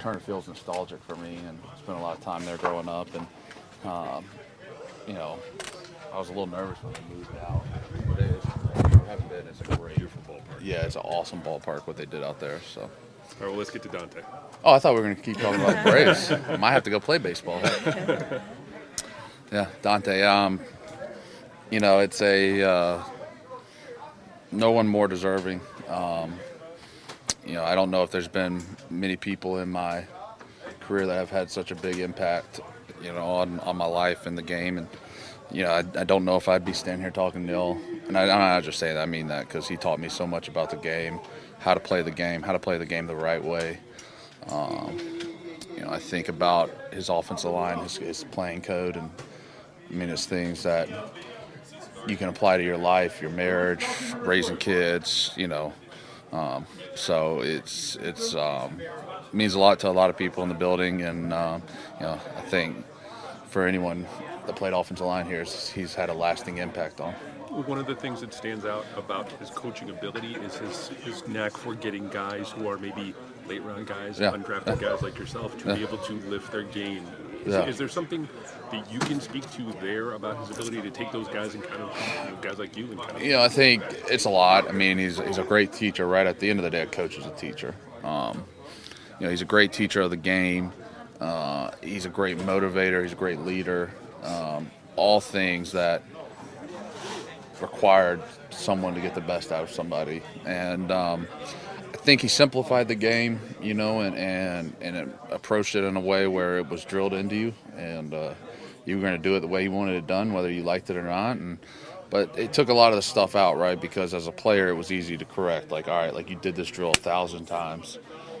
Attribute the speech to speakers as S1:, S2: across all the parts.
S1: Turner Field's nostalgic for me, and spent a lot of time there growing up. And um, you know, I was a little nervous when we moved out. But it is, haven't been. It's a great
S2: ballpark.
S1: Yeah, it's an awesome ballpark what they did out there. So.
S2: All right, well, let's get to Dante.
S1: Oh, I thought we were going to keep talking about the Braves. I might have to go play baseball. yeah, Dante. Um, you know, it's a uh, no one more deserving. Um, you know, I don't know if there's been many people in my career that have had such a big impact, you know, on, on my life and the game. And, you know, I, I don't know if I'd be standing here talking to Neil. And I, I'm not just saying that, I mean that because he taught me so much about the game, how to play the game, how to play the game the right way. Um, you know, I think about his offensive line, his, his playing code, and I mean, it's things that you can apply to your life, your marriage, raising kids, you know. Um, so it's it's um, means a lot to a lot of people in the building, and um, you know I think for anyone that played offensive line here, he's had a lasting impact on.
S2: One of the things that stands out about his coaching ability is his, his knack for getting guys who are maybe late round guys, yeah. undrafted guys like yourself, to yeah. be able to lift their game. Is, is, there something that you can speak to there about his ability to take those guys and kind of you know, guys like you and kind of?
S1: You know, I think it's a lot. I mean, he's he's a great teacher. Right at the end of the day, a coach is a teacher. Um, you know, he's a great teacher of the game. Uh, he's a great motivator. He's a great leader. Um, all things that required someone to get the best out of somebody. And um, I think he simplified the game, you know, and and and approached it in a way where it was drilled into you, and uh, you were going to do it the way you wanted it done, whether you liked it or not. And but it took a lot of the stuff out, right? Because as a player, it was easy to correct. Like, all right, like you did this drill a thousand times.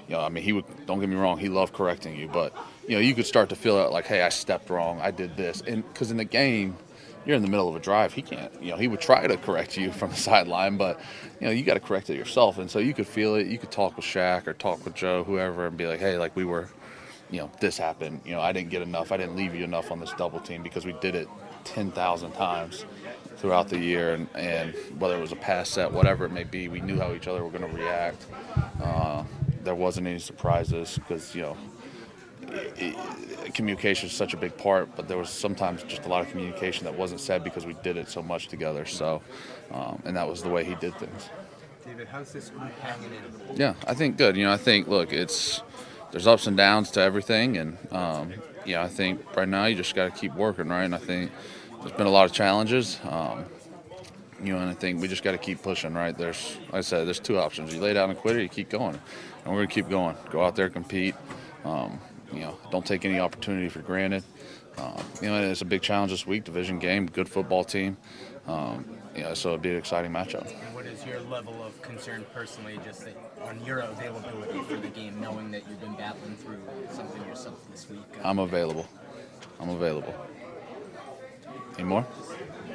S1: You know, I mean, he would. Don't get me wrong, he loved correcting you, but you know, you could start to feel it like, hey, I stepped wrong, I did this, and because in the game you're in the middle of a drive. He can't, you know, he would try to correct you from the sideline, but you know, you got to correct it yourself. And so you could feel it. You could talk with Shaq or talk with Joe, whoever, and be like, hey, like we were, you know, this happened. You know, I didn't get enough. I didn't leave you enough on this double team because we did it ten thousand times throughout the year, and, and whether it was a pass set, whatever it may be, we knew how each other were going to react. Uh, there wasn't any surprises because you know communication is such a big part, but there was sometimes just a lot of communication that wasn't said because we did it so much together. So, um, and that was the way he did things.
S3: David, how's this group hanging in?
S1: Yeah, I think good. You know, I think look, it's there's ups and downs to everything, and um, yeah, I think right now you just got to keep working, right? And I think there's been a lot of challenges. Um, you know, and I think we just got to keep pushing, right? There's, like I said, there's two options: you lay down and quit, or you keep going. And we're gonna keep going. Go out there, compete. Um, you know, don't take any opportunity for granted. Um, you know, it's a big challenge this week. Division game, good football team. Um, you know, so it'd be an exciting matchup.
S3: And what is your level of concern personally, just on your availability for the game, knowing that you've been battling through something yourself this week?
S1: I'm available. I'm available. Any more?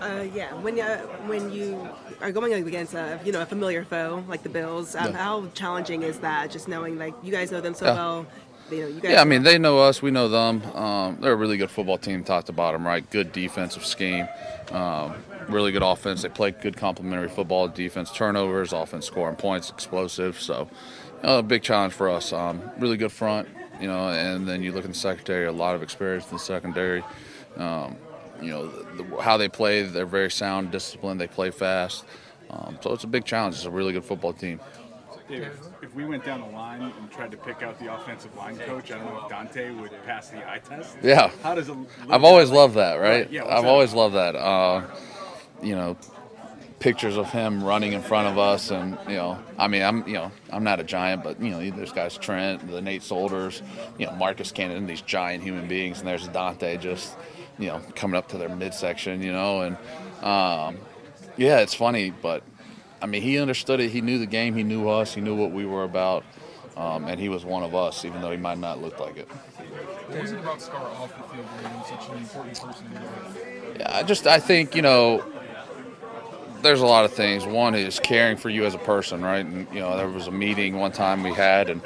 S4: Uh, yeah, when you when you are going against a you know a familiar foe like the Bills, um, yeah. how challenging is that? Just knowing like you guys know them so yeah. well, you know, you
S1: yeah, I mean, they know us, we know them. Um, they're a really good football team, top to bottom, right? Good defensive scheme, um, really good offense. They play good complementary football, defense, turnovers, offense scoring points, explosive. So, you know, a big challenge for us. Um, really good front, you know, and then you look in the secondary, a lot of experience in the secondary. Um, you know, the, the, how they play, they're very sound, disciplined, they play fast. Um, so it's a big challenge. It's a really good football team.
S5: If, if we went down the line and tried to pick out the offensive line coach, I don't know if Dante would pass the eye test.
S1: Yeah.
S5: How does it?
S1: I've always like? loved that, right?
S5: right. Yeah.
S1: I've
S5: that
S1: always loved that. Uh, you know, pictures of him running in front of us, and you know, I mean, I'm you know, I'm not a giant, but you know, there's guys Trent, the Nate Solders, you know, Marcus Cannon, these giant human beings, and there's Dante just you know coming up to their midsection, you know, and um, yeah, it's funny, but I mean, he understood it. He knew the game. He knew us. He knew what we were about. Um, and he was one of us, even though he might not look like it.
S6: What was it about Scar off the field where he was such an important person
S1: in Yeah, I just I think you know there's a lot of things. One is caring for you as a person, right? And you know there was a meeting one time we had and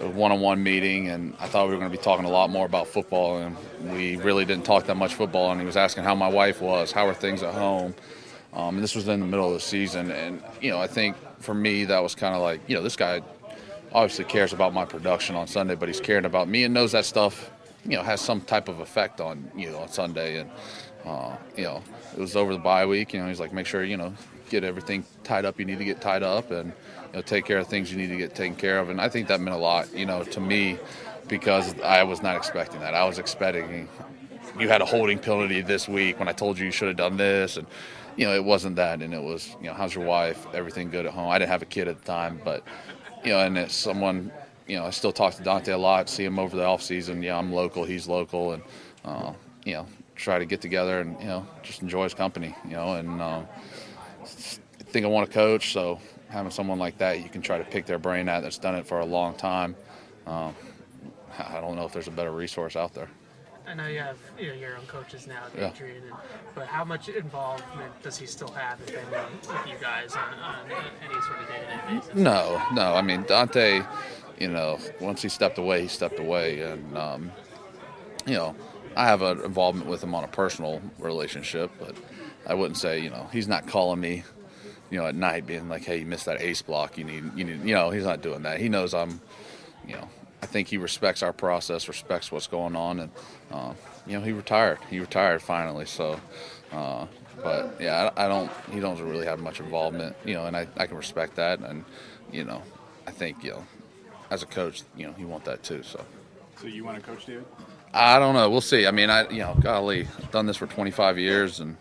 S1: a one-on-one meeting, and I thought we were going to be talking a lot more about football, and we really didn't talk that much football. And he was asking how my wife was, how are things at home. Um, and this was in the middle of the season, and you know, I think for me that was kind of like, you know, this guy obviously cares about my production on Sunday, but he's caring about me and knows that stuff, you know, has some type of effect on you know on Sunday. And uh, you know, it was over the bye week. You know, he's like, make sure you know get everything tied up you need to get tied up, and you know, take care of things you need to get taken care of. And I think that meant a lot, you know, to me because I was not expecting that. I was expecting you had a holding penalty this week when I told you you should have done this, and you know, it wasn't that, and it was, you know, how's your wife? Everything good at home? I didn't have a kid at the time, but you know, and it's someone, you know, I still talk to Dante a lot, see him over the off season. Yeah, I'm local, he's local, and uh, you know, try to get together and you know, just enjoy his company, you know, and I think I want to coach, so having someone like that you can try to pick their brain at that's done it for a long time. Um, I don't know if there's a better resource out there.
S7: I know you have you know, your own coaches now,
S1: Yeah.
S7: Adrian, and, but how much involvement does he still have, if any, with you guys on, on any sort of day-to-day basis?
S1: No, no. I mean, Dante, you know, once he stepped away, he stepped away. And, um, you know, I have an involvement with him on a personal relationship, but I wouldn't say, you know, he's not calling me, you know, at night being like, hey, you missed that ace block. You need, you need, you know, he's not doing that. He knows I'm, you know, I think he respects our process, respects what's going on. And, uh, you know, he retired. He retired finally. So, uh, but yeah, I, I don't. He doesn't really have much involvement, you know, and I, I can respect that. And you know, I think you know, as a coach, you know, you want that too. So
S5: So you want to coach, David?
S1: I don't know. We'll see. I mean, I you know, golly, I've done this for 25 years, and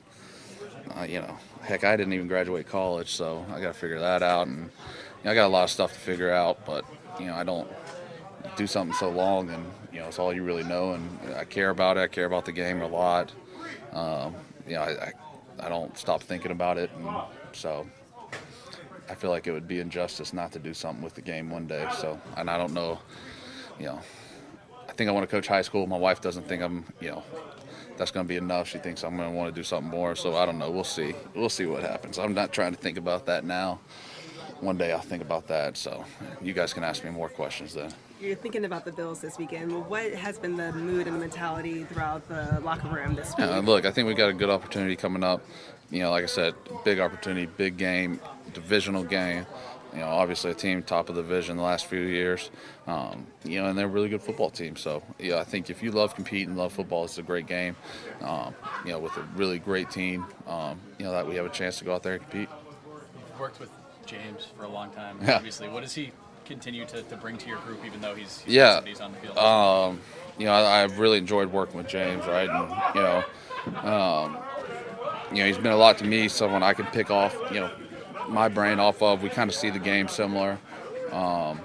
S1: uh, you know, heck, I didn't even graduate college, so I got to figure that out. And you know, I got a lot of stuff to figure out, but you know, I don't do something so long, and you know, it's all you really know. And I care about it. I care about the game a lot. Um, you know, I, I I don't stop thinking about it, and so I feel like it would be injustice not to do something with the game one day. So, and I don't know, you know, I think I want to coach high school. My wife doesn't think I'm, you know, that's going to be enough. She thinks I'm going to want to do something more. So I don't know. We'll see. We'll see what happens. I'm not trying to think about that now. One day I'll think about that. So you guys can ask me more questions then.
S4: You're thinking about the Bills this weekend. Well, what has been the mood and the mentality throughout the locker room this week?
S1: Yeah, look, I think we've got a good opportunity coming up. You know, like I said, big opportunity, big game, divisional game. You know, obviously a team top of the division the last few years. Um, you know, and they're a really good football team. So, yeah, I think if you love competing, love football, it's a great game. Um, you know, with a really great team. Um, you know that we have a chance to go out there and compete.
S8: You've worked with James for a long time,
S1: Yeah.
S8: obviously. What does he continue to, to bring to your group, even though he's, he's
S1: Yeah.
S8: somebody's on the field?
S1: Um, you know, I, I've really enjoyed working with James, right? And you know, um, you know, he's been a lot to me. Someone I can pick off, you know, my brain off of. We kind of see the game similar. Um,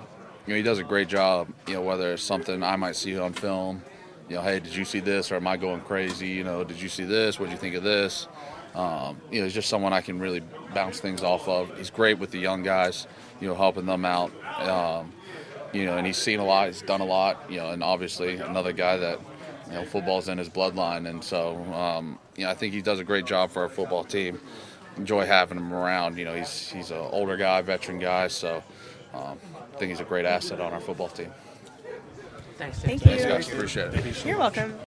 S1: you know, he does a great job. You know, whether it's something I might see on film. You know, hey, did you see this, or am I going crazy? You know, did you see this? What do you think of this? Um, you know, he's just someone I can really bounce things off of. He's great with the young guys. You know, helping them out. Um, you know, and he's seen a lot, he's done a lot, you know, and obviously another guy that, you know, football's in his bloodline, and so, um, you know, I think he does a great job for our football team. Enjoy having him around. You know, he's he's an older guy, veteran guy, so um, I think he's a great asset on our football team.
S7: Thanks,
S4: Thank
S7: James.
S4: you.
S1: Thanks, guys. Appreciate it.
S4: You're welcome.